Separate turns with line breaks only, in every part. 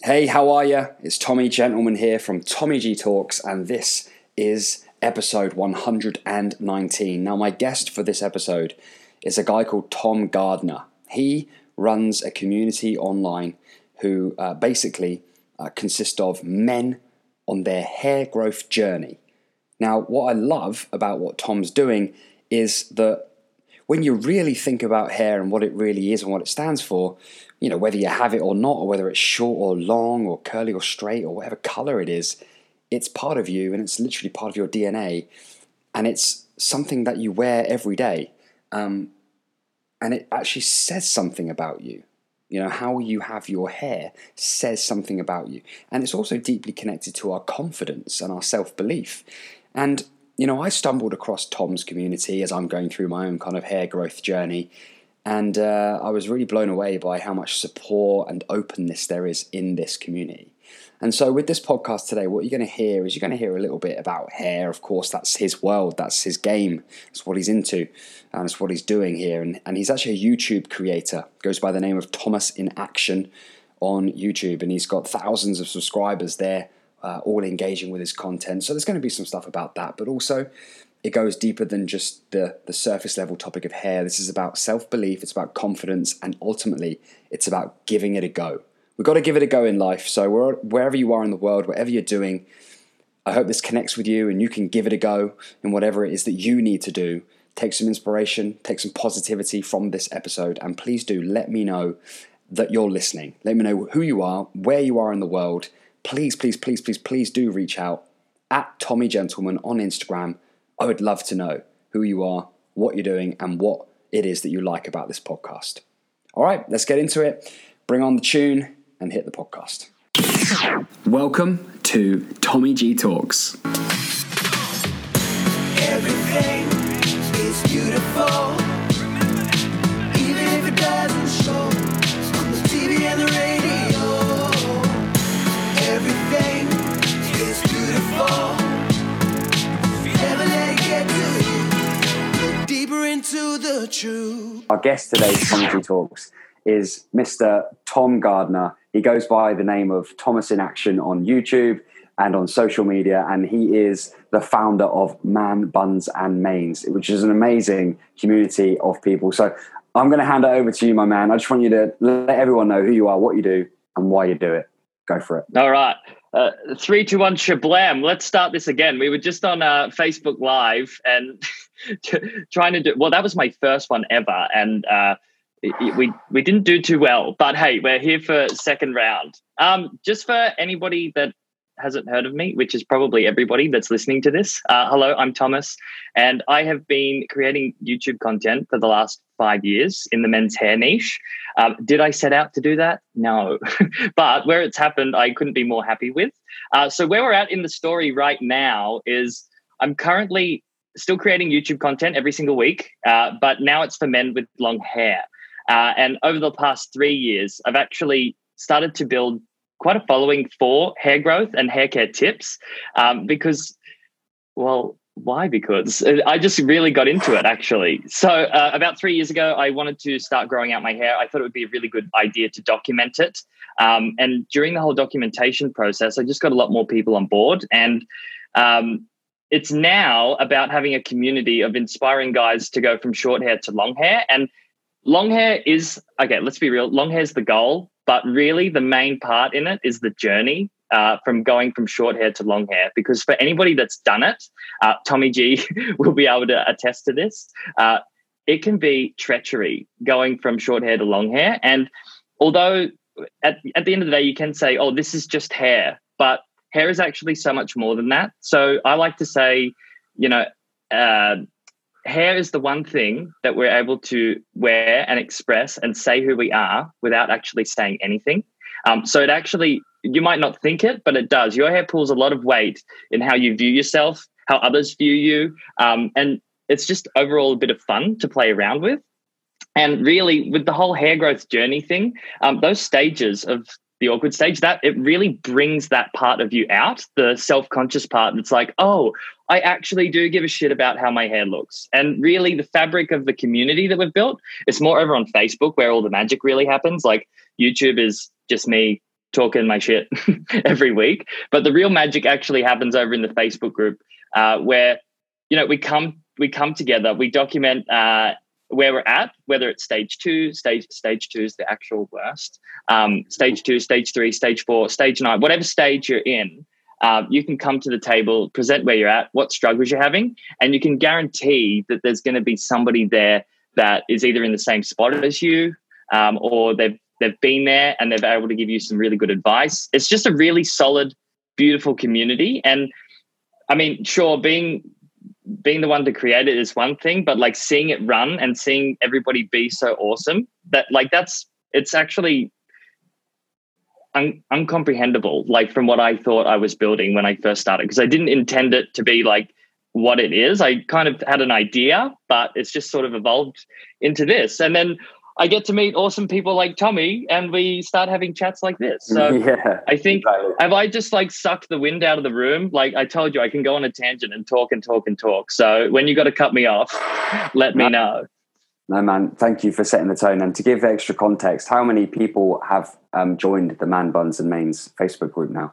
Hey, how are you? It's Tommy Gentleman here from Tommy G Talks, and this is episode 119. Now, my guest for this episode is a guy called Tom Gardner. He runs a community online who uh, basically uh, consist of men on their hair growth journey. Now, what I love about what Tom's doing is that when you really think about hair and what it really is and what it stands for, you know, whether you have it or not, or whether it's short or long, or curly or straight, or whatever color it is, it's part of you and it's literally part of your DNA. And it's something that you wear every day. Um, and it actually says something about you. You know, how you have your hair says something about you. And it's also deeply connected to our confidence and our self belief. And you know, I stumbled across Tom's community as I'm going through my own kind of hair growth journey. And uh, I was really blown away by how much support and openness there is in this community. And so, with this podcast today, what you're going to hear is you're going to hear a little bit about hair. Of course, that's his world, that's his game, that's what he's into, and it's what he's doing here. And, and he's actually a YouTube creator, goes by the name of Thomas in Action on YouTube, and he's got thousands of subscribers there uh, all engaging with his content. So there's going to be some stuff about that, but also it goes deeper than just the, the surface level topic of hair. This is about self belief, it's about confidence, and ultimately it's about giving it a go. We've got to give it a go in life. So wherever you are in the world, whatever you're doing, I hope this connects with you and you can give it a go in whatever it is that you need to do. Take some inspiration, take some positivity from this episode, and please do let me know that you're listening. Let me know who you are, where you are in the world, please, please, please, please, please do reach out at Tommy Gentleman on Instagram. I would love to know who you are, what you're doing, and what it is that you like about this podcast. All right, let's get into it. Bring on the tune and hit the podcast. Welcome to Tommy G Talks. The truth. Our guest today, Tommy Talks, is Mr. Tom Gardner. He goes by the name of Thomas in Action on YouTube and on social media, and he is the founder of Man Buns and Manes, which is an amazing community of people. So I'm going to hand it over to you, my man. I just want you to let everyone know who you are, what you do, and why you do it. Go for it.
All right. Uh, three, two, one, shablam. Let's start this again. We were just on uh, Facebook Live and trying to do well. That was my first one ever, and uh, we we didn't do too well. But hey, we're here for second round. Um, just for anybody that hasn't heard of me, which is probably everybody that's listening to this. Uh, hello, I'm Thomas, and I have been creating YouTube content for the last five years in the men's hair niche. Um, did I set out to do that? No. but where it's happened, I couldn't be more happy with. Uh, so, where we're at in the story right now is I'm currently still creating YouTube content every single week, uh, but now it's for men with long hair. Uh, and over the past three years, I've actually started to build quite a following for hair growth and hair care tips um, because, well, why? Because I just really got into it actually. So, uh, about three years ago, I wanted to start growing out my hair. I thought it would be a really good idea to document it. Um, and during the whole documentation process, I just got a lot more people on board. And um, it's now about having a community of inspiring guys to go from short hair to long hair. And long hair is, okay, let's be real, long hair is the goal, but really the main part in it is the journey uh, from going from short hair to long hair. Because for anybody that's done it, uh, Tommy G will be able to attest to this. Uh, it can be treachery going from short hair to long hair. And although at, at the end of the day, you can say, oh, this is just hair, but hair is actually so much more than that. So I like to say, you know, uh, hair is the one thing that we're able to wear and express and say who we are without actually saying anything. Um, so it actually, you might not think it, but it does. Your hair pulls a lot of weight in how you view yourself, how others view you. Um, and it's just overall a bit of fun to play around with. And really, with the whole hair growth journey thing, um, those stages of the awkward stage that it really brings that part of you out the self-conscious part that's like oh i actually do give a shit about how my hair looks and really the fabric of the community that we've built it's more over on facebook where all the magic really happens like youtube is just me talking my shit every week. But the real magic actually happens over in the Facebook group uh, where you know we come we come together, we document uh, where we're at, whether it's stage two, stage stage two is the actual worst, um, stage two, stage three, stage four, stage nine, whatever stage you're in. Uh, you can come to the table, present where you're at, what struggles you're having, and you can guarantee that there's going to be somebody there that is either in the same spot as you, um, or they've they've been there and they're able to give you some really good advice. It's just a really solid, beautiful community. And I mean, sure, being being the one to create it is one thing, but like seeing it run and seeing everybody be so awesome that like that's it's actually un- uncomprehendable. Like from what I thought I was building when I first started, because I didn't intend it to be like what it is. I kind of had an idea, but it's just sort of evolved into this. And then I get to meet awesome people like Tommy, and we start having chats like this. So yeah, I think exactly. have I just like sucked the wind out of the room? Like I told you, I can go on a tangent and talk and talk and talk. So when you got to cut me off, let me know.
No, man. Thank you for setting the tone. And to give extra context, how many people have um, joined the Man Buns and Manes Facebook group now?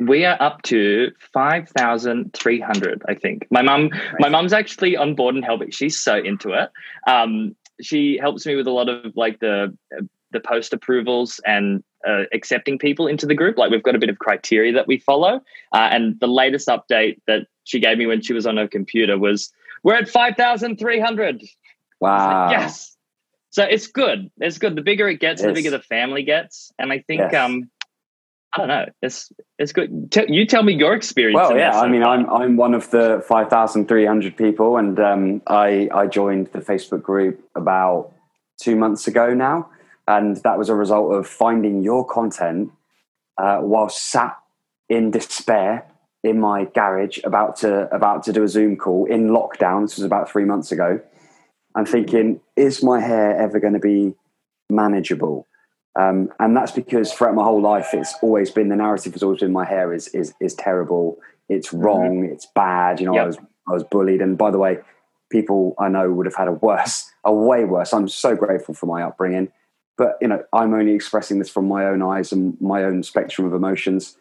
We are up to five thousand three hundred. I think my mum, my mum's actually on board and helping. She's so into it. Um, she helps me with a lot of like the the post approvals and uh, accepting people into the group. Like we've got a bit of criteria that we follow. Uh, and the latest update that she gave me when she was on her computer was we're at five thousand three hundred.
Wow!
Like, yes. So it's good. It's good. The bigger it gets, yes. the bigger the family gets. And I think yes. um, I don't know. It's it's good. T- you tell me your experience.
Well, yeah. I mean, I'm I'm one of the five thousand three hundred people, and um, I I joined the Facebook group about two months ago now, and that was a result of finding your content uh, while sat in despair in my garage about to about to do a Zoom call in lockdown. This was about three months ago. I'm thinking, is my hair ever going to be manageable? Um, and that's because throughout my whole life, it's always been the narrative has always been my hair is is is terrible, it's mm-hmm. wrong, mm-hmm. it's bad. You know, yep. I was I was bullied, and by the way, people I know would have had a worse, a way worse. I'm so grateful for my upbringing, but you know, I'm only expressing this from my own eyes and my own spectrum of emotions,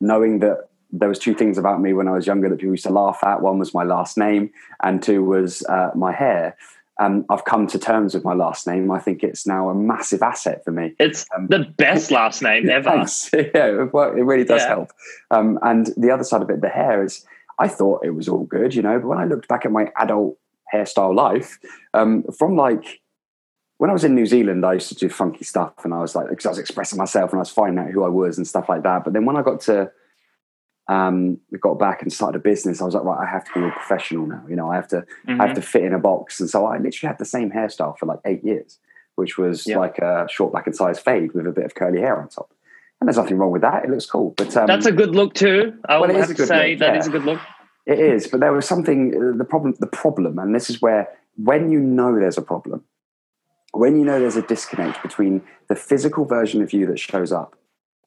knowing that there was two things about me when I was younger that people used to laugh at. One was my last name, and two was uh, my hair um, I've come to terms with my last name. I think it's now a massive asset for me.
It's um, the best last name ever.
Thanks. Yeah, well, it really does yeah. help. Um, and the other side of it, the hair is. I thought it was all good, you know, but when I looked back at my adult hairstyle life, um, from like when I was in New Zealand, I used to do funky stuff, and I was like, because I was expressing myself and I was finding out who I was and stuff like that. But then when I got to um, we got back and started a business, I was like, right, I have to be a professional now. You know, I have to, mm-hmm. I have to fit in a box. And so I literally had the same hairstyle for like eight years, which was yep. like a short back and sides fade with a bit of curly hair on top. And there's nothing wrong with that. It looks cool. But um,
that's a good look too. I well, have to say look, that yeah. is a good look.
It is, but there was something. Uh, the problem, the problem, and this is where when you know there's a problem, when you know there's a disconnect between the physical version of you that shows up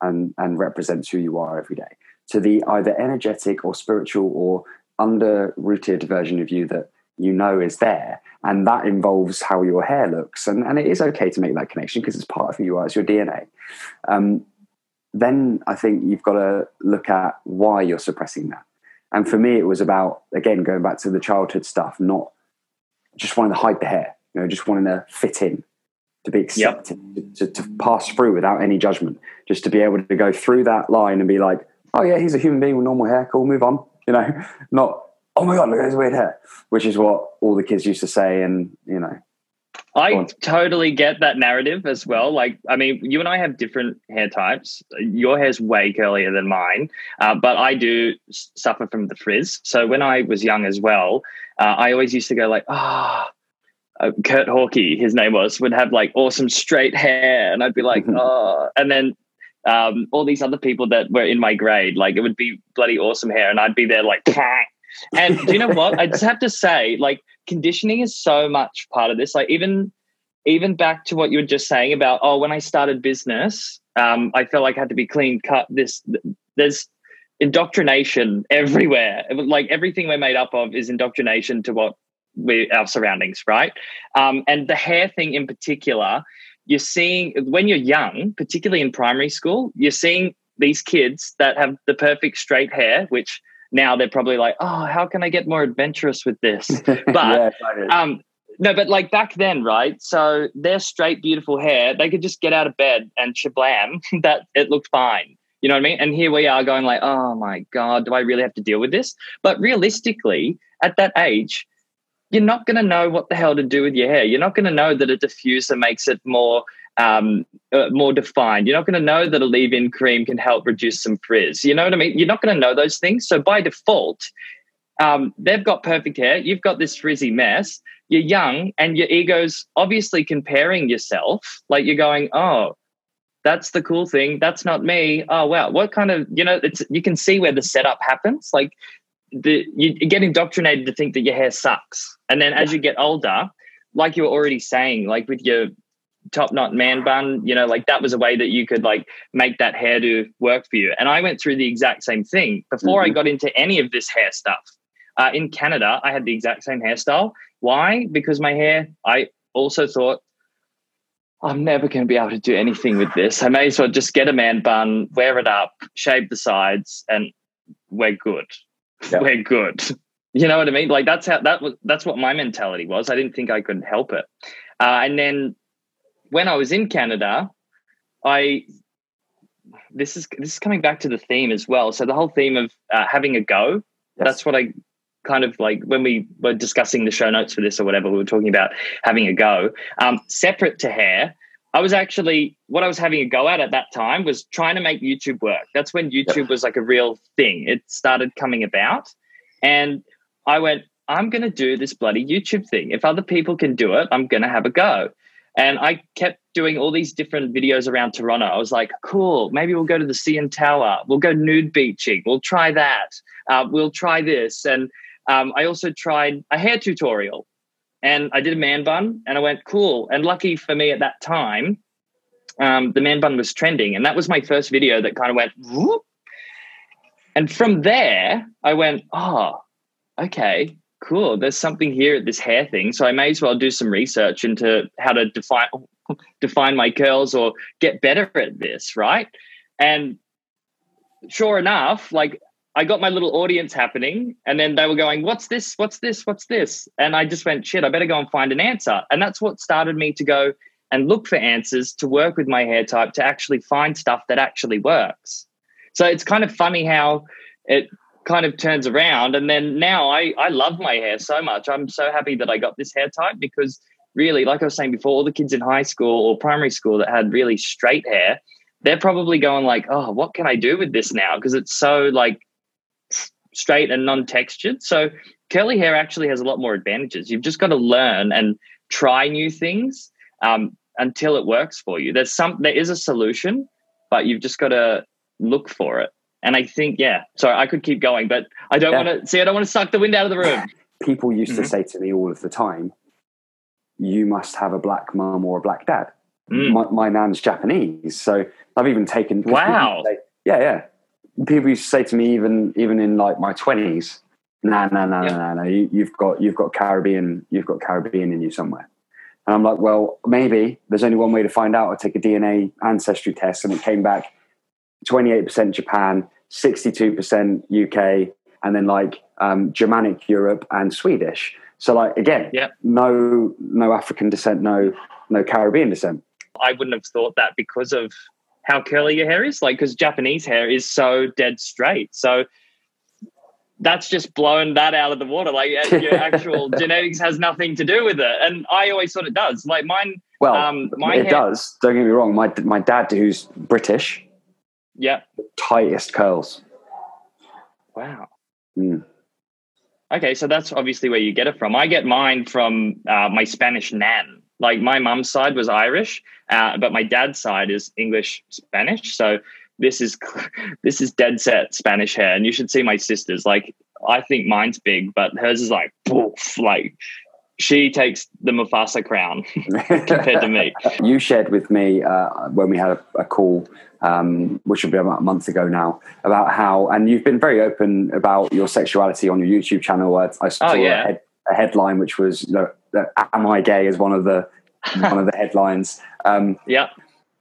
and and represents who you are every day to the either energetic or spiritual or under-rooted version of you that you know is there. And that involves how your hair looks. And, and it is okay to make that connection because it's part of who you are it's your dna um, then i think you've got to look at why you're suppressing that. And for me it was about again going back to the childhood stuff not just wanting to hide the hair you know just wanting to fit in to be accepted yep. to, to pass through without any judgment. Just to be able to go through that line and be like oh yeah, he's a human being with normal hair. Cool, move on. You know, not oh my god, look at his weird hair, which is what all the kids used to say. And you know,
I totally get that narrative as well. Like, I mean, you and I have different hair types. Your hair's way curlier than mine, uh, but I do suffer from the frizz. So when I was young as well, uh, I always used to go like, ah. Oh, uh, Kurt Hawkey, his name was, would have like awesome straight hair, and I'd be like, oh. And then um, all these other people that were in my grade. Like it would be bloody awesome hair, and I'd be there like. and do you know what? I just have to say, like, conditioning is so much part of this. Like, even even back to what you were just saying about, oh, when I started business, um, I felt like I had to be clean cut. This there's indoctrination everywhere. Like everything we're made up of is indoctrination to what we our surroundings, right? Um, and the hair thing in particular you're seeing when you're young, particularly in primary school, you're seeing these kids that have the perfect straight hair, which now they're probably like, oh, how can I get more adventurous with this? But yeah, um, no, but like back then, right? So their straight, beautiful hair, they could just get out of bed and shablam that it looked fine. You know what I mean? And here we are going like, oh my God, do I really have to deal with this? But realistically, at that age, you're not going to know what the hell to do with your hair. You're not going to know that a diffuser makes it more um, uh, more defined. You're not going to know that a leave-in cream can help reduce some frizz. You know what I mean? You're not going to know those things. So by default, um, they've got perfect hair. You've got this frizzy mess. You're young, and your ego's obviously comparing yourself. Like you're going, oh, that's the cool thing. That's not me. Oh wow, what kind of you know? It's you can see where the setup happens. Like the you get indoctrinated to think that your hair sucks, and then as you get older, like you were already saying, like with your top knot man bun, you know, like that was a way that you could like make that hairdo work for you. And I went through the exact same thing before mm-hmm. I got into any of this hair stuff. Uh, in Canada, I had the exact same hairstyle. Why? Because my hair, I also thought, I'm never going to be able to do anything with this. I may as well just get a man bun, wear it up, shave the sides, and we're good. Yep. We're good. You know what I mean? Like that's how that was. That's what my mentality was. I didn't think I could help it. Uh, and then when I was in Canada, I this is this is coming back to the theme as well. So the whole theme of uh, having a go. Yes. That's what I kind of like when we were discussing the show notes for this or whatever. We were talking about having a go. Um, separate to hair, I was actually what I was having a go at at that time was trying to make YouTube work. That's when YouTube yep. was like a real thing. It started coming about, and I went, I'm going to do this bloody YouTube thing. If other people can do it, I'm going to have a go. And I kept doing all these different videos around Toronto. I was like, cool, maybe we'll go to the CN Tower. We'll go nude beaching. We'll try that. Uh, we'll try this. And um, I also tried a hair tutorial and I did a man bun and I went, cool. And lucky for me at that time, um, the man bun was trending. And that was my first video that kind of went, whoop. and from there, I went, oh, okay, cool, there's something here at this hair thing. So I may as well do some research into how to define define my curls or get better at this, right? And sure enough, like I got my little audience happening, and then they were going, What's this? What's this? What's this? And I just went, Shit, I better go and find an answer. And that's what started me to go and look for answers to work with my hair type to actually find stuff that actually works. So it's kind of funny how it kind of turns around and then now I, I love my hair so much i'm so happy that i got this hair type because really like i was saying before all the kids in high school or primary school that had really straight hair they're probably going like oh what can i do with this now because it's so like straight and non-textured so curly hair actually has a lot more advantages you've just got to learn and try new things um, until it works for you there's some there is a solution but you've just got to look for it and I think, yeah, sorry, I could keep going, but I don't yeah. want to see, I don't want to suck the wind out of the room.
People used mm-hmm. to say to me all of the time, you must have a black mum or a black dad. Mm. My, my nan's Japanese. So I've even taken.
Wow.
Say, yeah, yeah. People used to say to me, even even in like my 20s, no, no, no, no, no, no. You, you've got you've got Caribbean, you've got Caribbean in you somewhere. And I'm like, well, maybe there's only one way to find out. I take a DNA ancestry test, and it came back 28% Japan, 62% UK, and then like um, Germanic Europe and Swedish. So like again, no no African descent, no no Caribbean descent.
I wouldn't have thought that because of how curly your hair is, like because Japanese hair is so dead straight. So that's just blown that out of the water. Like your actual genetics has nothing to do with it, and I always thought it does. Like mine.
Well, um, my it hair, does. Don't get me wrong. My my dad, who's British,
yeah.
Tightest curls.
Wow.
Mm.
Okay, so that's obviously where you get it from. I get mine from uh, my Spanish nan. Like my mum's side was Irish, uh, but my dad's side is English Spanish. So this is this is dead set Spanish hair, and you should see my sister's. Like I think mine's big, but hers is like poof, like she takes the Mufasa crown compared to me.
You shared with me uh, when we had a, a call, um, which would be about a month ago now, about how, and you've been very open about your sexuality on your YouTube channel. I, I saw
oh, yeah.
a, head, a, headline which was, you know, "Am I gay?" is one of the one of the headlines. Um,
yeah.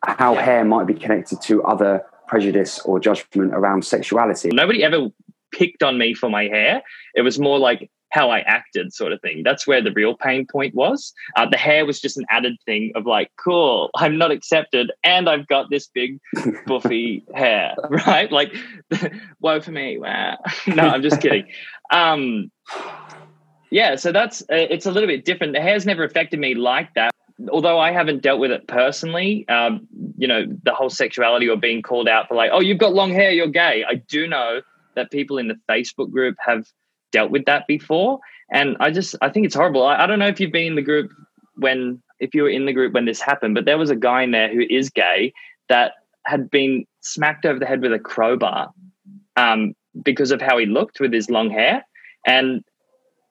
How hair might be connected to other prejudice or judgment around sexuality.
Nobody ever picked on me for my hair. It was more like how I acted, sort of thing. That's where the real pain point was. Uh, the hair was just an added thing of like, cool, I'm not accepted, and I've got this big, buffy hair, right? Like, woe for me. Wow. no, I'm just kidding. Um, yeah, so that's uh, it's a little bit different. The hair's never affected me like that. Although I haven't dealt with it personally, um, you know, the whole sexuality or being called out for like, oh, you've got long hair, you're gay. I do know that people in the Facebook group have dealt with that before. And I just, I think it's horrible. I, I don't know if you've been in the group when, if you were in the group when this happened, but there was a guy in there who is gay that had been smacked over the head with a crowbar um, because of how he looked with his long hair. And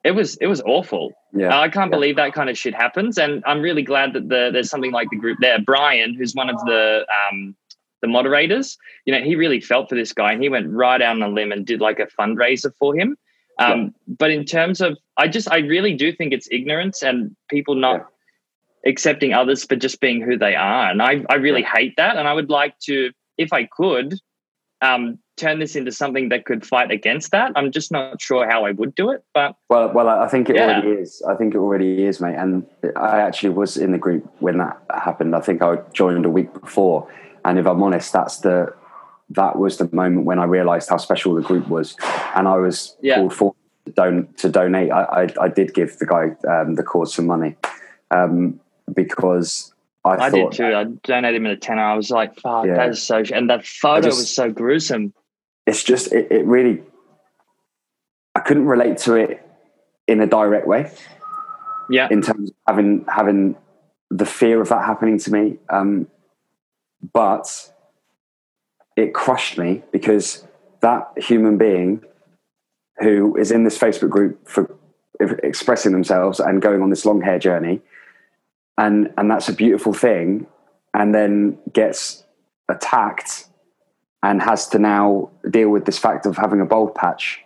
it was it was awful. Yeah. I can't yeah. believe that kind of shit happens, and I'm really glad that the, there's something like the group there. Brian, who's one of the um, the moderators, you know, he really felt for this guy, and he went right out on a limb and did like a fundraiser for him. Um, yeah. But in terms of, I just, I really do think it's ignorance and people not yeah. accepting others for just being who they are. And I, I really hate that. And I would like to, if I could, um, turn this into something that could fight against that. I'm just not sure how I would do it. But
well, well, I think it already is. I think it already is, mate. And I actually was in the group when that happened. I think I joined a week before. And if I'm honest, that's the that was the moment when I realised how special the group was, and I was yeah. called for to, don- to donate. I, I, I, did give the guy um, the cause some money um, because I,
I did too. I donated him in a tenner. I was like, "Fuck, yeah. that is so." And that photo just, was so gruesome.
It's just it, it really. I couldn't relate to it in a direct way.
Yeah.
In terms of having having the fear of that happening to me, um, but it crushed me because that human being who is in this Facebook group for expressing themselves and going on this long hair journey, and and that's a beautiful thing, and then gets attacked and has to now deal with this fact of having a bald patch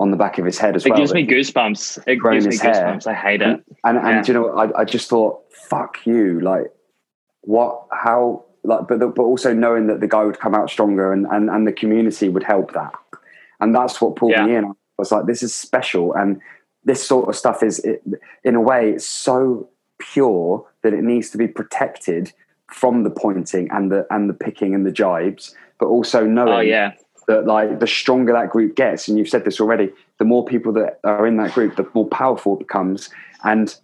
on the back of his head as
it
well.
It gives me goosebumps. It gives me goosebumps. I hate it.
And and, and yeah. you know, I, I just thought, fuck you. Like, what? How? like but but also knowing that the guy would come out stronger and and, and the community would help that and that's what pulled yeah. me in i was like this is special and this sort of stuff is it, in a way it's so pure that it needs to be protected from the pointing and the and the picking and the jibes but also knowing oh,
yeah.
that like the stronger that group gets and you've said this already the more people that are in that group the more powerful it becomes and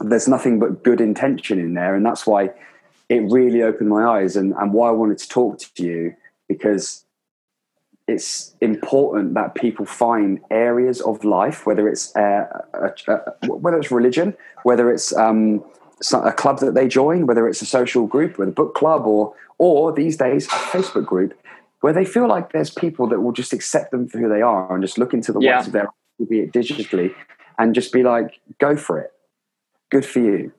there's nothing but good intention in there and that's why it really opened my eyes and, and why I wanted to talk to you because it's important that people find areas of life, whether it's uh, a, a, whether it's religion, whether it's um, a club that they join, whether it's a social group, or a book club, or or these days a Facebook group, where they feel like there's people that will just accept them for who they are and just look into the yeah. of their be it digitally, and just be like, go for it, good for you,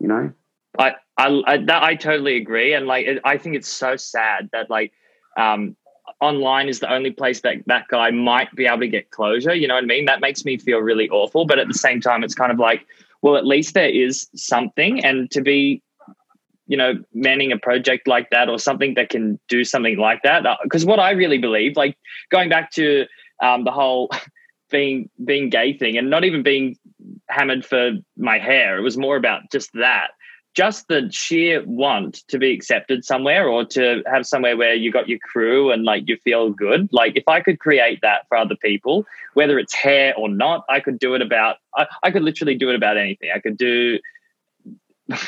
you know.
I I I, that, I totally agree, and like it, I think it's so sad that like um, online is the only place that that guy might be able to get closure. You know what I mean? That makes me feel really awful, but at the same time, it's kind of like, well, at least there is something, and to be you know manning a project like that or something that can do something like that because uh, what i really believe like going back to um, the whole being being gay thing and not even being hammered for my hair it was more about just that just the sheer want to be accepted somewhere or to have somewhere where you got your crew and like you feel good like if i could create that for other people whether it's hair or not i could do it about i, I could literally do it about anything i could do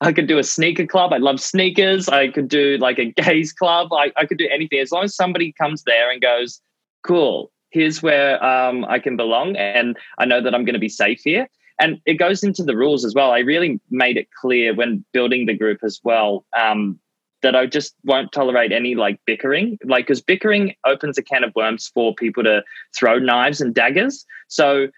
I could do a sneaker club. I love sneakers. I could do like a gays club. I, I could do anything as long as somebody comes there and goes, cool, here's where um, I can belong. And I know that I'm going to be safe here and it goes into the rules as well. I really made it clear when building the group as well um, that I just won't tolerate any like bickering, like because bickering opens a can of worms for people to throw knives and daggers. So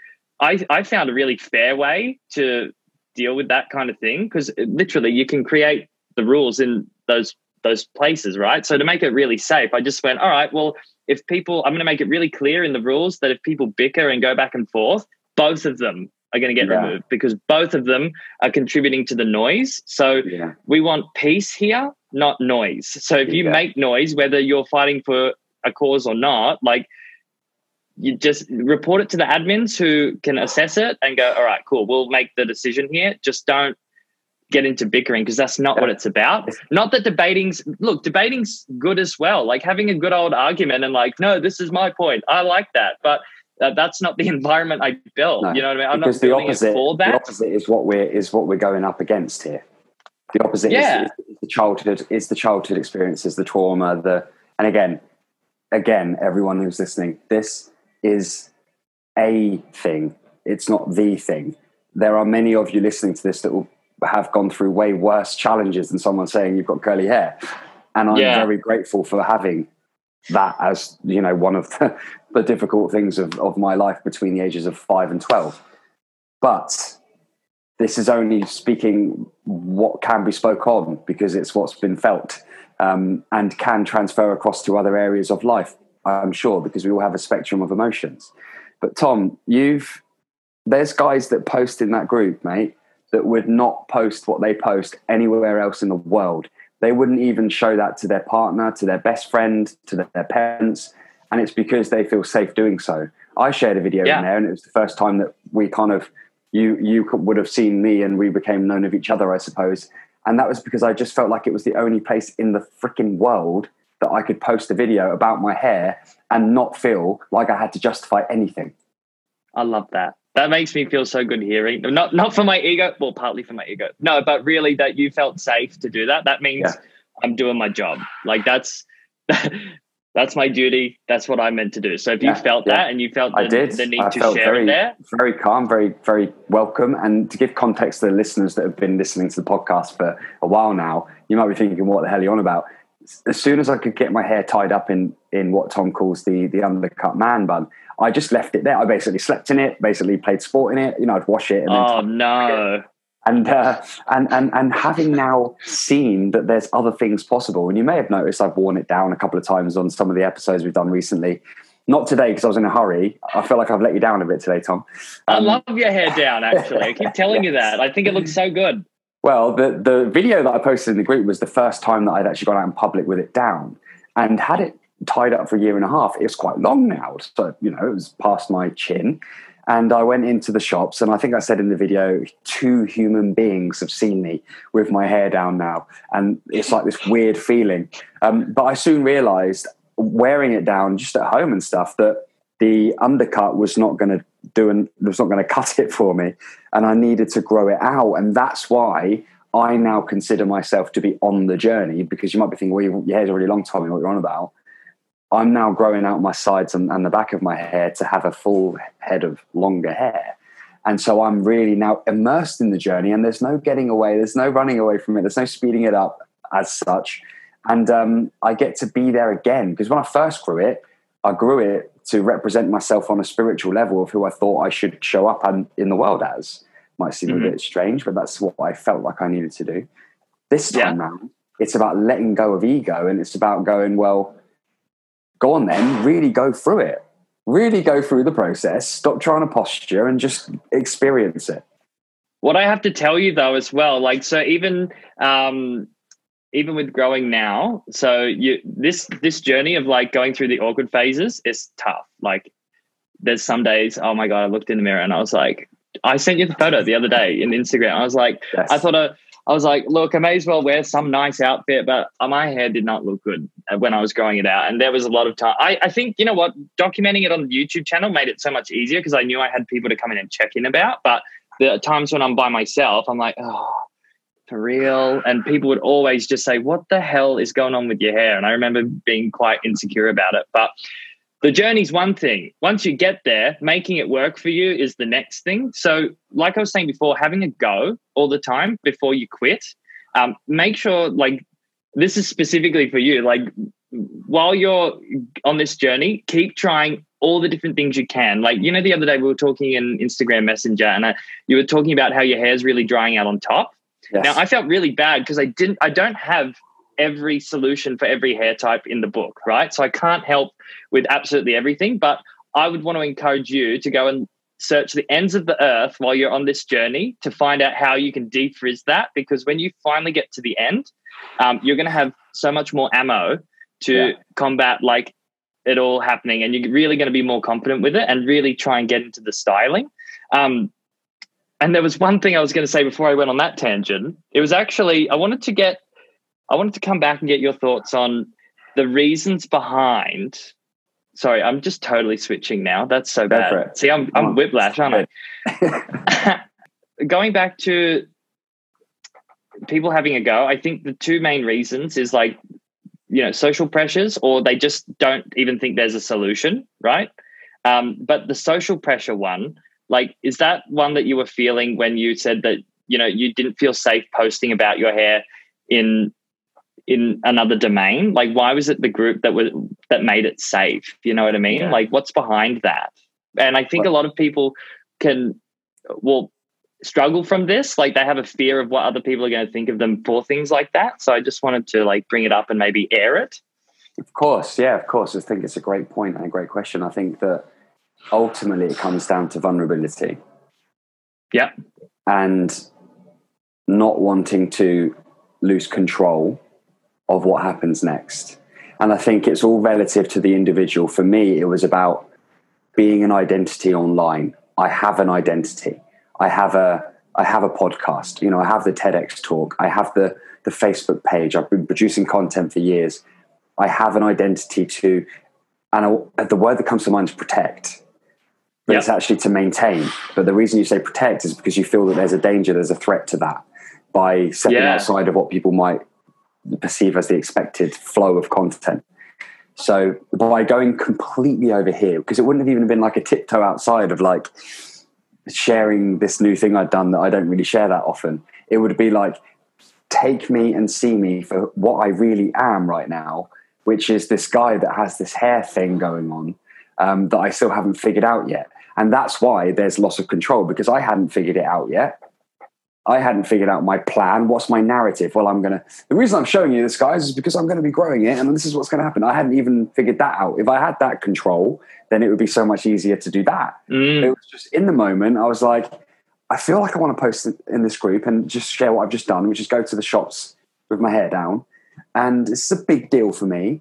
I I found a really fair way to deal with that kind of thing because literally you can create the rules in those those places, right? So to make it really safe, I just went, all right, well, if people, I'm going to make it really clear in the rules that if people bicker and go back and forth, both of them are going to get
Yeah.
removed because both of them are contributing to the noise. So
Yeah.
we want peace here, not noise. So if you
Yeah.
make noise, whether you're fighting for a cause or not, like you just report it to the admins who can assess it and go, all right, cool, we'll make the decision here. Just don't get into bickering because that's not what it's about. Not that debating's look, debating's good as well. Like having a good old argument and like, no, this is my point. I like that. But that, that's not the environment I built.
No,
you know what I mean? I'm
because
not
the opposite, the opposite is what we're is what we're going up against here. The opposite
Yeah.
is, is the childhood is the childhood experiences, the trauma, the and again, again, everyone who's listening, this is a thing. It's not the thing. There are many of you listening to this that will have gone through way worse challenges than someone saying you've got curly hair, and I'm
Yeah.
very grateful for having that as you know one of the, the difficult things of, of my life between the ages of five and twelve. But this is only speaking what can be spoke on because it's what's been felt um, and can transfer across to other areas of life. I'm sure because we all have a spectrum of emotions. But Tom, you've there's guys that post in that group, mate, that would not post what they post anywhere else in the world. They wouldn't even show that to their partner, to their best friend, to their parents, and it's because they feel safe doing so. I shared a video
Yeah.
in there, and it was the first time that we kind of you you would have seen me, and we became known of each other, I suppose. And that was because I just felt like it was the only place in the freaking world that I could post a video about my hair and not feel like I had to justify anything.
I love that. That makes me feel so good hearing. Not not for my ego, well, partly for my ego. No, but really that you felt safe to do that. That means
Yeah.
I'm doing my job. Like that's that's my duty. That's what I'm meant to do. So if you felt
yeah.
that and you felt
I did.
the need
I
to
felt
share
very,
it there,
very calm, very, very welcome. And to give context to the listeners that have been listening to the podcast for a while now, you might be thinking, "What the hell are you on about?" As soon as I could get my hair tied up in in what Tom calls the the undercut man bun, I just left it there. I basically slept in it, basically played sport in it. You know, I'd wash it and
oh no.
and uh, and and and having now seen that there's other things possible, and you may have noticed I've worn it down a couple of times on some of the episodes we've done recently. Not today because I was in a hurry. I feel like I've let you down a bit today, Tom.
I
Um,
love your hair down, actually. I keep telling you that. I think it looks so good.
Well, the the video that I posted in the group was the first time that I'd actually gone out in public with it down, and had it tied up for a year and a half. It's quite long now, so you know it was past my chin. And I went into the shops, and I think I said in the video, two human beings have seen me with my hair down now, and it's like this weird feeling. Um, but I soon realised, wearing it down just at home and stuff, that the undercut was not going to do and was not going to cut it for me, and I needed to grow it out, and that's why I now consider myself to be on the journey. Because you might be thinking, well, your hair's already long, Tommy. What you're on about? I'm now growing out my sides and, and the back of my hair to have a full head of longer hair. And so I'm really now immersed in the journey, and there's no getting away, there's no running away from it, there's no speeding it up as such. And um, I get to be there again because when I first grew it, I grew it to represent myself on a spiritual level of who I thought I should show up and, in the world as. Might seem
Mhm.
a bit strange, but that's what I felt like I needed to do. This
Yeah.
time round, it's about letting go of ego and it's about going, well, go on then, really go through it. Really go through the process. Stop trying to posture and just experience it.
What I have to tell you though as well, like so even um even with growing now, so you this this journey of like going through the awkward phases is tough. Like there's some days, oh my god, I looked in the mirror and I was like, I sent you the photo the other day in Instagram. I was like,
Yes.
I thought I, I was like, look, I may as well wear some nice outfit, but my hair did not look good when I was growing it out. And there was a lot of time. I, I think, you know what, documenting it on the YouTube channel made it so much easier because I knew I had people to come in and check in about. But the times when I'm by myself, I'm like, oh, for real. And people would always just say, what the hell is going on with your hair? And I remember being quite insecure about it. But the journey's one thing. Once you get there, making it work for you is the next thing. So, like I was saying before, having a go all the time before you quit. Um, make sure, like, this is specifically for you. Like, while you're on this journey, keep trying all the different things you can. Like, you know, the other day we were talking in Instagram Messenger, and I, you were talking about how your hair's really drying out on top.
Yes.
Now, I felt really bad because I didn't, I don't have every solution for every hair type in the book, right? So I can't help with absolutely everything, but I would want to encourage you to go and search the ends of the earth while you're on this journey to find out how you can defrizz that. Because when you finally get to the end, um, you're going to have so much more ammo to yeah. combat like it all happening, and you're really going to be more confident with it and really try and get into the styling. Um, and there was one thing I was going to say before I went on that tangent. It was actually I wanted to get, I wanted to come back and get your thoughts on the reasons behind. Sorry, I'm just totally switching now. That's so bad. See, I'm I'm whiplash, aren't I? Going back to people having a go, I think the two main reasons is like you know social pressures or they just don't even think there's a solution right um, but the social pressure one like is that one that you were feeling when you said that you know you didn't feel safe posting about your hair in in another domain? Like why was it the group that was that made it safe? You know what i mean? Yeah. like what's behind that? And i think a lot of people can well struggle from this. Like they have a fear of what other people are going to think of them for things like that. So i just wanted to like bring it up and maybe air it.
Of course. Yeah of course. I think it's a great point and a great question. I think that ultimately it comes down to vulnerability.
Yeah.
And not wanting to lose control of what happens next and i think it's all relative to the individual for me it was about being an identity online i have an identity I have a I have a podcast. You know, I have the TEDx talk. I have the the Facebook page. I've been producing content for years. I have an identity to, and I, the word that comes to mind is protect. But yep. it's actually to maintain. But the reason you say protect is because you feel that there's a danger, there's a threat to that by stepping yeah. outside of what people might perceive as the expected flow of content. So by going completely over here, because it wouldn't have even been like a tiptoe outside of like, sharing this new thing I'd done that I don't really share that often. It would be like, take me and see me for what I really am right now, which is this guy that has this hair thing going on um, that I still haven't figured out yet. And that's why there's loss of control because I hadn't figured it out yet. I hadn't figured out my plan. What's my narrative? Well, I'm going to. The reason I'm showing you this, guys, is because I'm going to be growing it and this is what's going to happen. I hadn't even figured that out. If I had that control, then it would be so much easier to do that. Mm. It was just in the moment, I was like, I feel like I want to post in this group and just share what I've just done, which is go to the shops with my hair down. And it's a big deal for me.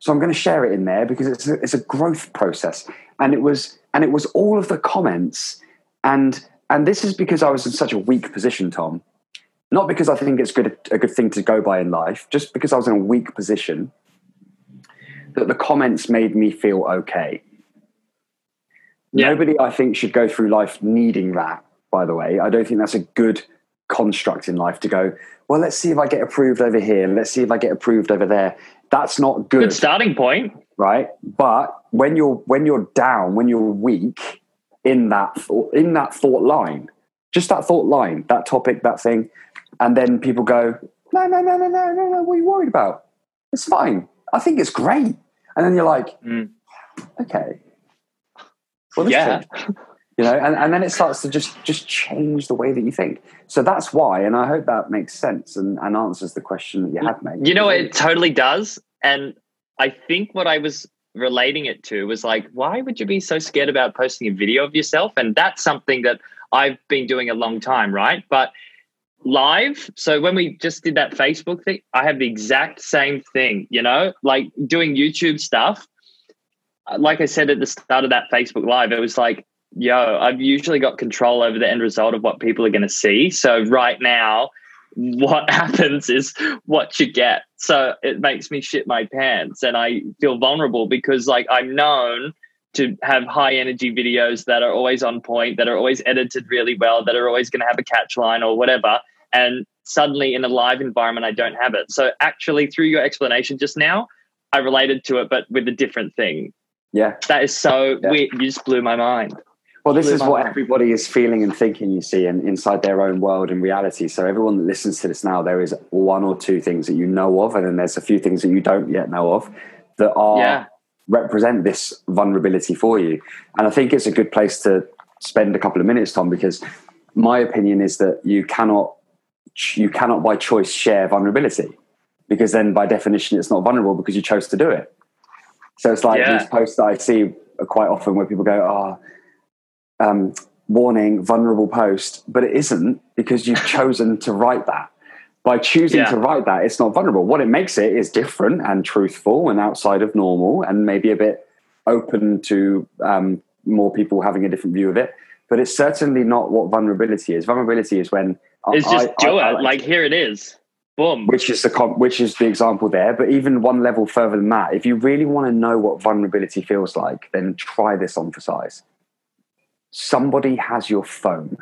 So I'm going to share it in there because it's a, it's a growth process. And it was, and it was all of the comments and and this is because I was in such a weak position, Tom. Not because I think it's good, a good thing to go by in life, just because I was in a weak position. That the comments made me feel okay. Yeah. Nobody, I think, should go through life needing that. By the way, I don't think that's a good construct in life to go. Well, let's see if I get approved over here. Let's see if I get approved over there. That's not good.
Good starting point,
right? But when you're when you're down, when you're weak, in that in that thought line, just that thought line, that topic, that thing, and then people go, no, no, no, no, no, no, no. What are you worried about? It's fine. I think it's great. And then you're like, mm. okay,
well, yeah.
You know, and, and then it starts to just just change the way that you think. So that's why, and I hope that makes sense and, and answers the question that you had made.
You know, it totally does. And I think what I was relating it to was like, why would you be so scared about posting a video of yourself? And that's something that I've been doing a long time, right? But live, so when we just did that Facebook thing, I have the exact same thing, you know, like doing YouTube stuff. Uh, like I said at the start of that Facebook Live, it was like, yo, I've usually got control over the end result of what people are going to see. So right now, what happens is what you get. So it makes me shit my pants and I feel vulnerable because like I'm known to have high energy videos that are always on point, that are always edited really well, that are always going to have a catch line or whatever. And suddenly in a live environment, I don't have it. So actually, through your explanation just now, I related to it, but with a different thing.
Yeah.
That is so yeah. weird. You just blew my mind.
Well, this is what everybody is feeling and thinking, you see, and inside their own world and reality. So, everyone that listens to this now, there is one or two things that you know of, and then there's a few things that you don't yet know of that are yeah. represent this vulnerability for you. And I think it's a good place to spend a couple of minutes, Tom, because my opinion is that you cannot you cannot by choice share vulnerability because then by definition it's not vulnerable because you chose to do it. So it's like yeah. these posts that I see quite often where people go, "Oh." Um, warning, vulnerable post, but it isn't because you've chosen to write that. By choosing
Yeah.
to write that, it's not vulnerable. What it makes it is different and truthful and outside of normal and maybe a bit open to um, more people having a different view of it. But it's certainly not what vulnerability is. Vulnerability is when
It's
I-
just
I-
do
I
it.
like
here it is. Boom.
which is the which is the example there. But even one level further than that, if you really want to know what vulnerability feels like, then try this on for size. Somebody has your phone,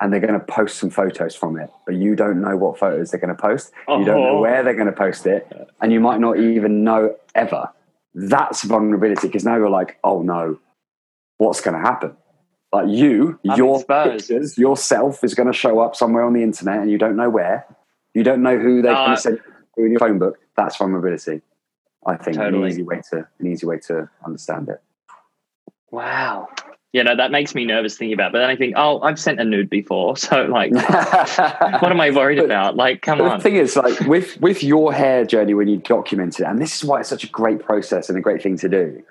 and they're going to post some photos from it, but you don't know what photos they're going to post. You don't know
Oh.
where they're going to post it, and you might not even know ever. That's vulnerability because now you're like, oh no, what's going to happen? Like you,
I'm
your
exposed.
pictures, yourself is going to show up somewhere on the internet, and you don't know where. You don't know who they're
Uh,
going to send you in your phone book. That's vulnerability. I think an easy way to an easy way to understand it.
Wow. You know, that makes me nervous thinking about it. But then I think, oh, I've sent a nude before. So, like, what am I worried
But-
about? Like, come on.
the thing is, like with with your hair journey when you document it, and this is why it's such a great process and a great thing to do.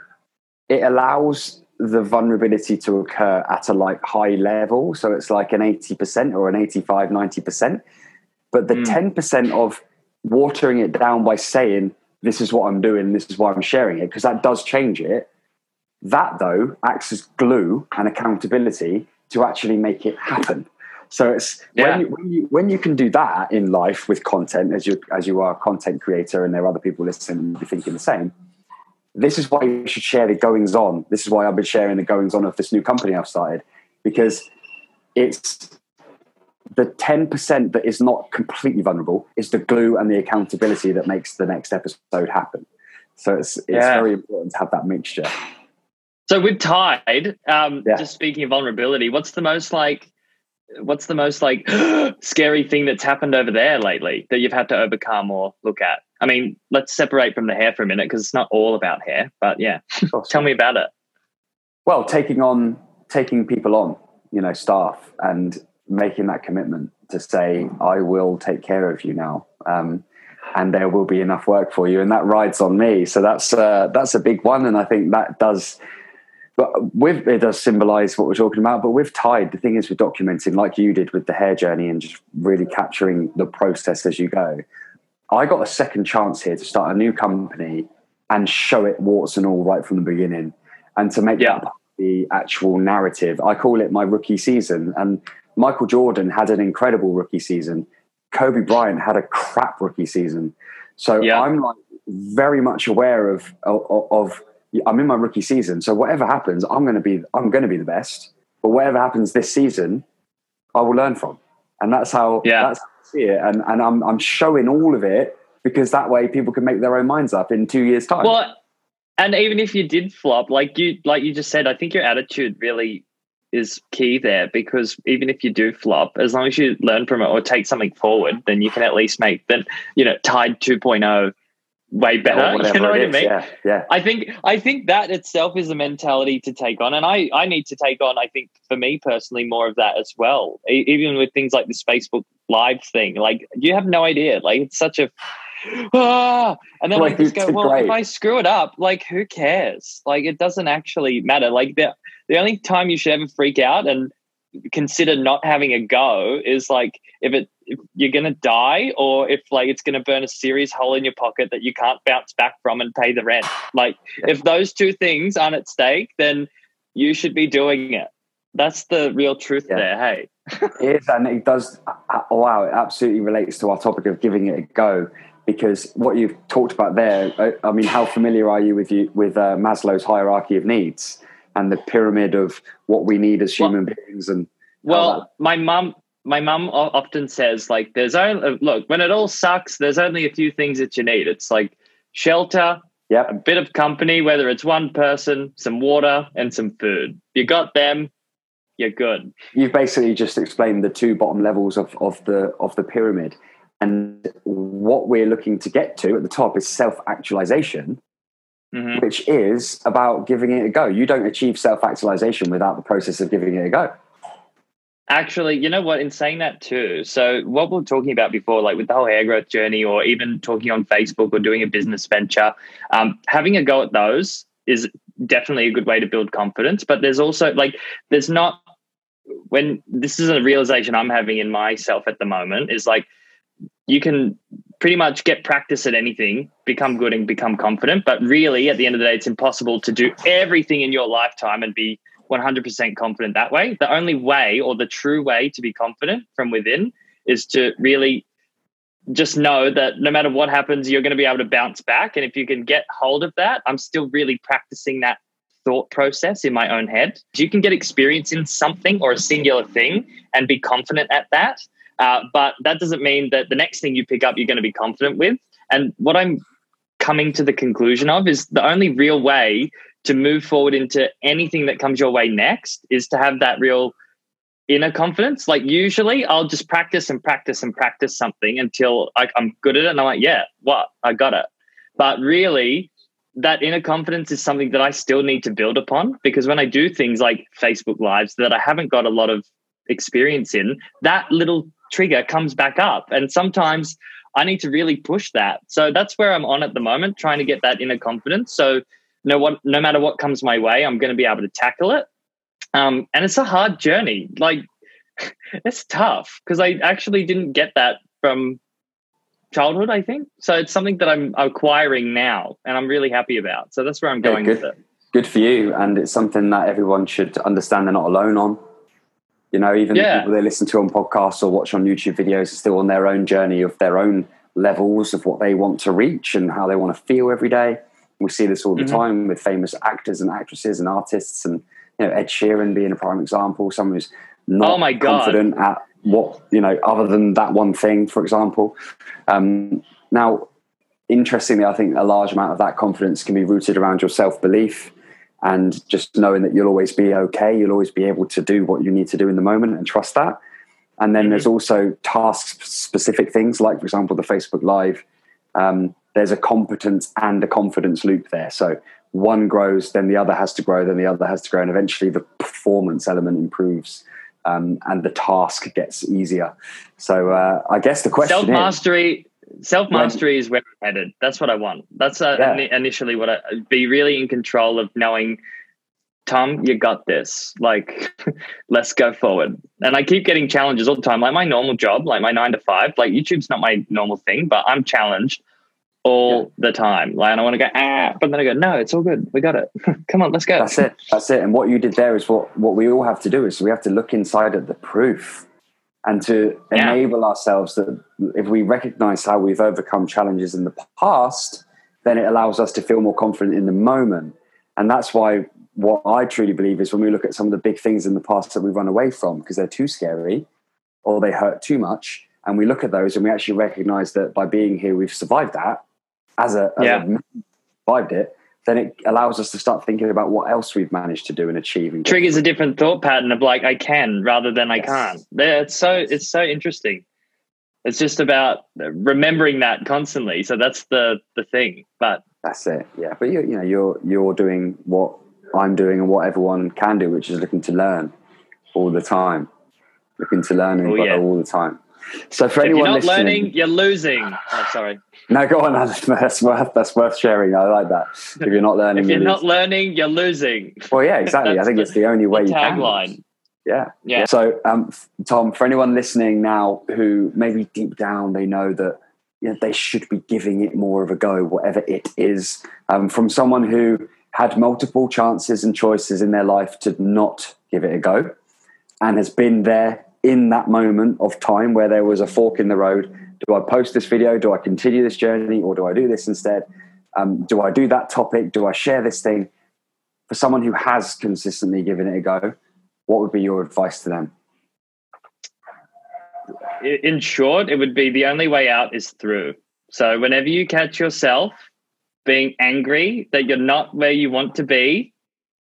It allows the vulnerability to occur at a like high level, so it's like an eighty percent or an 85, 90 percent. But the
Mm.
ten percent of watering it down by saying this is what I'm doing, this is why I'm sharing it, because that does change it. That though acts as glue and accountability to actually make it happen. So it's
Yeah.
when, you, when you when you can do that in life with content as you as you are a content creator and there are other people listening and be thinking the same. This is why you should share the goings on. This is why I've been sharing the goings on of this new company I've started because it's the 10% that is not completely vulnerable is the glue and the accountability that makes the next episode happen. So it's it's
Yeah.
very important to have that mixture.
So with Tide, um,
Yeah.
just speaking of vulnerability, what's the most like, what's the most like scary thing that's happened over there lately that you've had to overcome or look at? I mean, let's separate from the hair for a minute because it's not all about hair, but yeah, tell me about it.
Well, taking on taking people on, you know, staff and making that commitment to say, I will take care of you now. Um, and there will be enough work for you, and that rides on me. So that's uh, that's a big one, and I think that does. But with it does symbolize what we're talking about. But with Tide, the thing is with documenting, like you did with the hair journey, and just really capturing the process as you go. I got a second chance here to start a new company and show it warts and all right from the beginning, and to make
Yeah.
that the actual narrative. I call it my rookie season, and Michael Jordan had an incredible rookie season. Kobe Bryant had a crap rookie season. So
Yeah.
I'm like very much aware of, of of I'm in my rookie season. So whatever happens, I'm going to be I'm going to be the best. But whatever happens this season, I will learn from, and that's how
Yeah.
that's how I see it. And and I'm I'm showing all of it because that way people can make their own minds up in two years' time.
Well, and even if you did flop, like you like you just said, I think your attitude really is key there because even if you do flop, as long as you learn from it or take something forward, then you can at least make then you know Tide 2.0 way better. You know what I mean?
Yeah, yeah.
I think I think that itself is a mentality to take on, and I I need to take on. I think for me personally, more of that as well. E- even with things like this Facebook Live thing, like you have no idea. Like it's such a ah, and then I
Like,
just go, well,
great.
if I screw it up, like who cares? Like it doesn't actually matter. Like the the only time you should ever freak out and consider not having a go is like if it if you're gonna die or if like it's gonna burn a serious hole in your pocket that you can't bounce back from and pay the rent. Like if those two things aren't at stake, then you should be doing it. That's the real truth
Yeah.
there. Hey,
It is, and it does. uh, Wow, it absolutely relates to our topic of giving it a go. Because what you've talked about there, I, I mean, how familiar are you with you with uh, Maslow's hierarchy of needs and the pyramid of what we need as
Well-
human beings? And
well, my mum, my mum o- often says like, "There's only look when it all sucks. There's only a few things that you need. It's like shelter, yeah,
a
bit of company, whether it's one person, some water, and some food. You got them, you're good."
you've basically just explained the two bottom levels of, of the of the pyramid. And what we're looking to get to at the top is self actualization,
Mhm.
which is about giving it a go. You don't achieve self actualization without the process of giving it a go.
Actually, you know what? In saying that too, so what we we're talking about before, like with the whole hair growth journey, or even talking on Facebook or doing a business venture, um, having a go at those is definitely a good way to build confidence. But there's also like there's not when this is a realization I'm having in myself at the moment is like you can pretty much get practice at anything, become good and become confident. But really, at the end of the day, it's impossible to do everything in your lifetime and be 100% confident that way. The only way or the true way to be confident from within is to really just know that no matter what happens, you're going to be able to bounce back. And if you can get hold of that, I'm still really practicing that thought process in my own head. You can get experience in something or a singular thing and be confident at that. Uh, but that doesn't mean that the next thing you pick up, you're going to be confident with. And what I'm coming to the conclusion of is the only real way to move forward into anything that comes your way next is to have that real inner confidence. Like usually I'll just practice and practice and practice something until I, I'm good at it. And I'm like, yeah, what? I got it. But really, that inner confidence is something that I still need to build upon because when I do things like Facebook Lives that I haven't got a lot of experience in, that little trigger comes back up. And sometimes I need to really push that. So that's where I'm on at the moment, trying to get that inner confidence. So no what no matter what comes my way, I'm going to be able to tackle it. Um, and it's a hard journey. Like it's tough because I actually didn't get that from childhood, I think. So it's something that I'm acquiring now and I'm really happy about. So that's where I'm going
yeah,
with it.
Good for you. And it's something that everyone should understand they're not alone on. You know, even yeah. the people they listen to on podcasts or watch on YouTube videos are still on their own journey of their own levels of what they want to reach and how they want to feel every day. We see this all the mm-hmm. time with famous actors and actresses and artists, and you know Ed Sheeran being a prime example. Someone who's not oh my God. confident at what you know, other than that one thing, for example. Um, now, interestingly, I think a large amount of that confidence can be rooted around your self belief and just knowing that you'll always be okay. You'll always be able to do what you need to do in the moment and trust that. And then mm-hmm. there's also task specific things, like, for example, the Facebook Live. Um, there's a competence and a confidence loop there. So one grows, then the other has to grow, then the other has to grow, and eventually the performance element improves. Um, and the task gets easier. So uh, I guess the question
self mastery self mastery is where I'm headed. That's what I want. That's uh, yeah. initially what I be really in control of knowing. Tom, you got this. Like, let's go forward. And I keep getting challenges all the time. Like my normal job, like my nine to five. Like YouTube's not my normal thing, but I'm challenged all yeah. the time. Like, and I want to go ah, but then I go, no, it's all good. We got it. Come on, let's go.
That's it. That's it. And what you did there is what what we all have to do is we have to look inside at the proof and to yeah. enable ourselves that if we recognize how we've overcome challenges in the past, then it allows us to feel more confident in the moment. And that's why what I truly believe is when we look at some of the big things in the past that we run away from because they're too scary or they hurt too much, and we look at those and we actually recognize that by being here, we've survived that as a, as yeah. a survived it, then it allows us to start thinking about what else we've managed to do and achieve. And
Triggers a different thought pattern of like I can rather than yes. I can't. It's so it's so interesting. It's just about remembering that constantly. So that's the the thing. But
that's it. Yeah. But you you know you're you're doing what I'm doing and what everyone can do, which is looking to learn all the time, looking to learn and oh, yeah. all the time. So for
if
anyone
you're not learning, you're losing. Oh, sorry.
No, go on. That's worth that's worth sharing. I like that. If you're not learning,
if you're, you're not learning, you're losing.
Well, yeah, exactly. I think it's the only way the you tagline. can. Yeah. Yeah. So, um, Tom, for anyone listening now who maybe deep down they know that you know, they should be giving it more of a go, whatever it is, um, from someone who had multiple chances and choices in their life to not give it a go and has been there in that moment of time where there was a fork in the road do I post this video? Do I continue this journey or do I do this instead? Um, do I do that topic? Do I share this thing? For someone who has consistently given it a go, what would be your advice to them?
In short, it would be the only way out is through. So, whenever you catch yourself being angry that you're not where you want to be,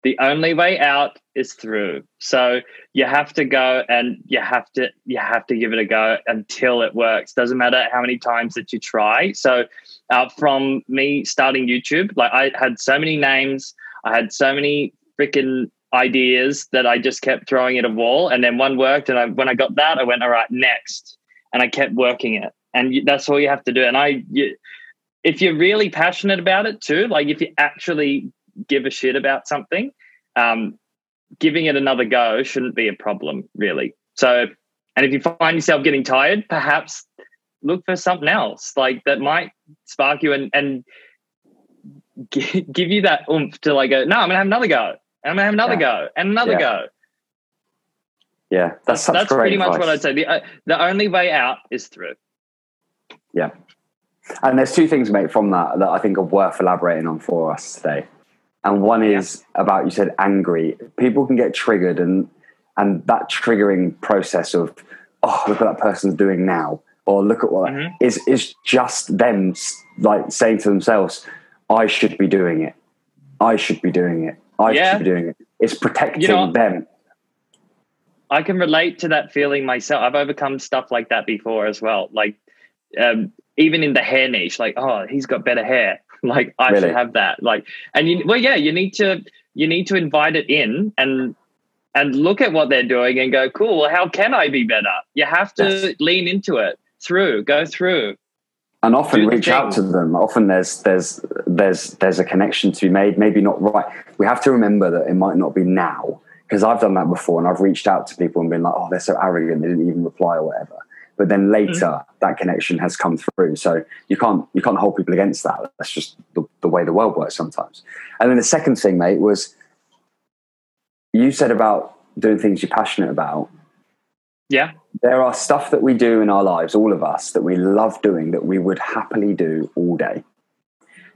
the only way out is through. So you have to go and you have to you have to give it a go until it works. Doesn't matter how many times that you try. So uh, from me starting youtube like i had so many names i had so many freaking ideas that i just kept throwing at a wall and then one worked and I, when i got that i went all right next. And i kept working it. And that's all you have to do. And i you, if you're really passionate about it too like if you actually give a shit about something, um, giving it another go shouldn't be a problem, really. So, and if you find yourself getting tired, perhaps look for something else like that might spark you and and give you that oomph to like go. No, I'm gonna have another go. And I'm gonna have another yeah. go and another
yeah.
go.
Yeah, that's
that's pretty
advice.
much what I'd say. The uh, the only way out is through.
Yeah, and there's two things, mate, from that that I think are worth elaborating on for us today. And one is about you said angry. People can get triggered, and and that triggering process of oh look what that person's doing now, or look at what mm-hmm. is is just them like saying to themselves, I should be doing it. I should be doing it. I yeah. should be doing it. It's protecting you know, them.
I can relate to that feeling myself. I've overcome stuff like that before as well. Like um, even in the hair niche, like, oh, he's got better hair. Like I really? should have that. Like, and you, well, yeah, you need to, you need to invite it in and, and look at what they're doing and go, cool. Well, how can I be better? You have to yes. lean into it through, go through.
And often reach out to them. Often there's there's there's there's a connection to be made. Maybe not right. We have to remember that it might not be now because I've done that before and I've reached out to people and been like, oh, they're so arrogant, they didn't even reply or whatever but then later mm-hmm. that connection has come through. So you can't you can't hold people against that. That's just the, the way the world works sometimes. And then the second thing mate was you said about doing things you're passionate about.
Yeah.
There are stuff that we do in our lives all of us that we love doing that we would happily do all day.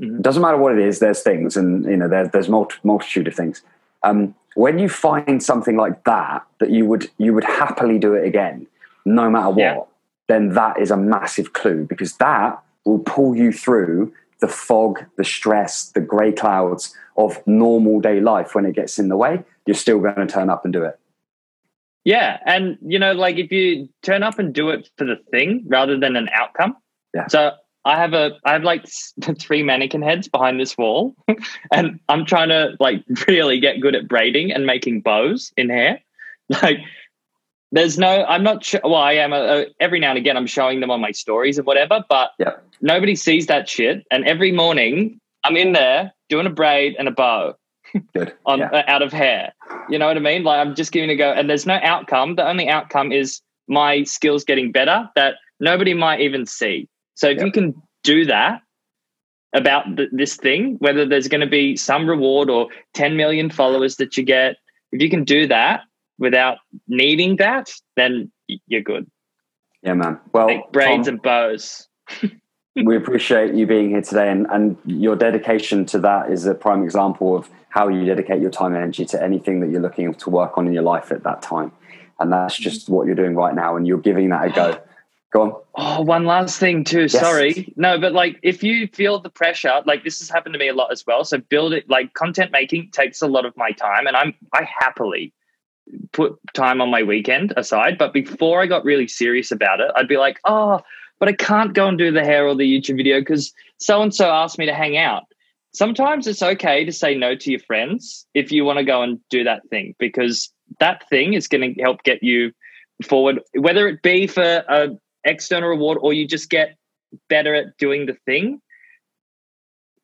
Mm-hmm. doesn't matter what it is there's things and you know there's there's multi- multitude of things. Um, when you find something like that that you would you would happily do it again no matter what, yeah. Then that is a massive clue because that will pull you through the fog, the stress, the grey clouds of normal day life. When it gets in the way, you're still going to turn up and do it.
Yeah. And, you know, like if you turn up and do it for the thing rather than an outcome.
Yeah.
So I have a, I have like three mannequin heads behind this wall and I'm trying to like really get good at braiding and making bows in hair. Like there's no i'm not sure well i am a, a, every now and again i'm showing them on my stories and whatever but nobody sees that shit and every morning i'm in there doing a braid and a bow
Good.
on yeah. uh, out of hair you know what i mean like i'm just giving a go and there's no outcome the only outcome is my skills getting better that nobody might even see so if yep. you can do that about th- this thing whether there's going to be some reward or 10 million followers that you get if you can do that without needing that, then you're good.
Yeah, man. Well,
like braids Tom, and bows.
we appreciate you being here today, and, and your dedication to that is a prime example of how you dedicate your time and energy to anything that you're looking to work on in your life at that time. And that's mm-hmm. just what you're doing right now, and you're giving that a go. Go on.
Oh, one last thing too. Yes. Sorry. No, but like if you feel the pressure, like this has happened to me a lot as well. So build it like content making takes a lot of my time and I'm I happily put time on my weekend aside. But before I got really serious about it, I'd be like, oh, but I can't go and do the hair or the YouTube video because so and so asked me to hang out. Sometimes it's okay to say no to your friends if you want to go and do that thing because that thing is going to help get you forward, whether it be for an external reward or you just get better at doing the thing.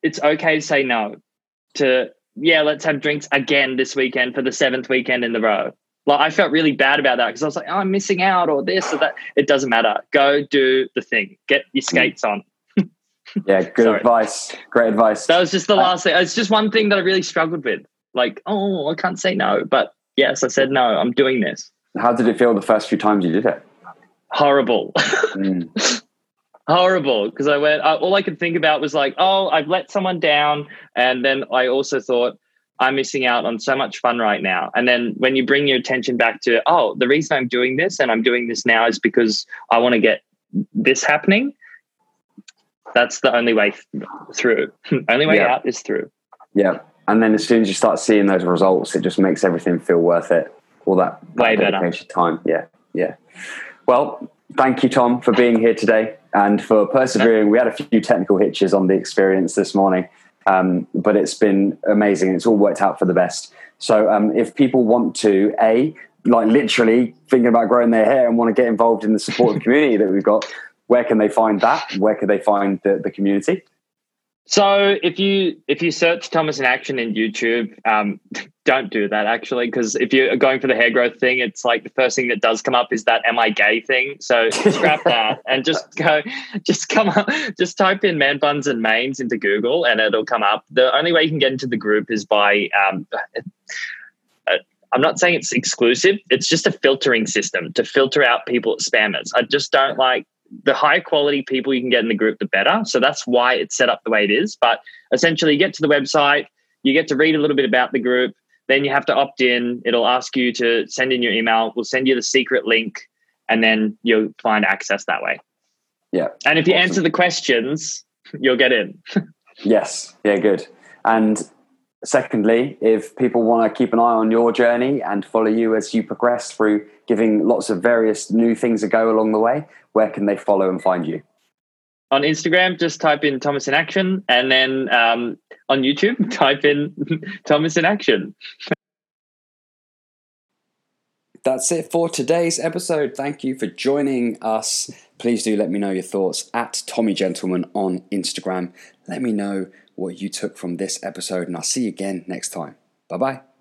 It's okay to say no to yeah, let's have drinks again this weekend for the seventh weekend in the row. Like I felt really bad about that because I was like, oh, I'm missing out or this or that. It doesn't matter. Go do the thing. Get your hmm. skates on.
yeah, good advice. Great advice.
That was just the last thing. It's just one thing that I really struggled with. Like, oh, I can't say no. But yes, I said no. I'm doing this.
How did it feel the first few times you did it?
Horrible. Mm. horrible because I went, uh, all I could think about was like, oh, I've let someone down. And then I also thought, I'm missing out on so much fun right now. And then when you bring your attention back to, oh, the reason I'm doing this and I'm doing this now is because I want to get this happening. That's the only way through. only way yeah. out is through.
Yeah. And then as soon as you start seeing those results, it just makes everything feel worth it. All that, that way dedication better. time. Yeah. Yeah. Well, thank you, Tom, for being here today and for persevering. We had a few technical hitches on the experience this morning, um, but it's been amazing. It's all worked out for the best. So um, if people want to, A, like literally thinking about growing their hair and want to get involved in the supportive community that we've got, where can they find that? Where can they find the, the community?
So if you if you search Thomas in action in YouTube, um, don't do that actually because if you're going for the hair growth thing, it's like the first thing that does come up is that "Am I gay?" thing. So scrap that and just go, just come up, just type in "man buns and manes" into Google and it'll come up. The only way you can get into the group is by. Um, uh, I'm not saying it's exclusive. It's just a filtering system to filter out people spammers. I just don't like the higher quality people you can get in the group, the better. So that's why it's set up the way it is. But essentially, you get to the website, you get to read a little bit about the group, then you have to opt in. It'll ask you to send in your email. We'll send you the secret link, and then you'll find access that way.
Yeah.
And if you awesome. answer the questions, you'll get in.
yes. Yeah, good. And secondly, if people want to keep an eye on your journey and follow you as you progress through giving lots of various new things a go along the way, where can they follow and find you?
On Instagram, just type in Thomas in Action, and then um, on YouTube, type in Thomas in Action.
That's it for today's episode. Thank you for joining us. Please do let me know your thoughts at Tommy Gentleman on Instagram. Let me know what you took from this episode, and I'll see you again next time. Bye bye.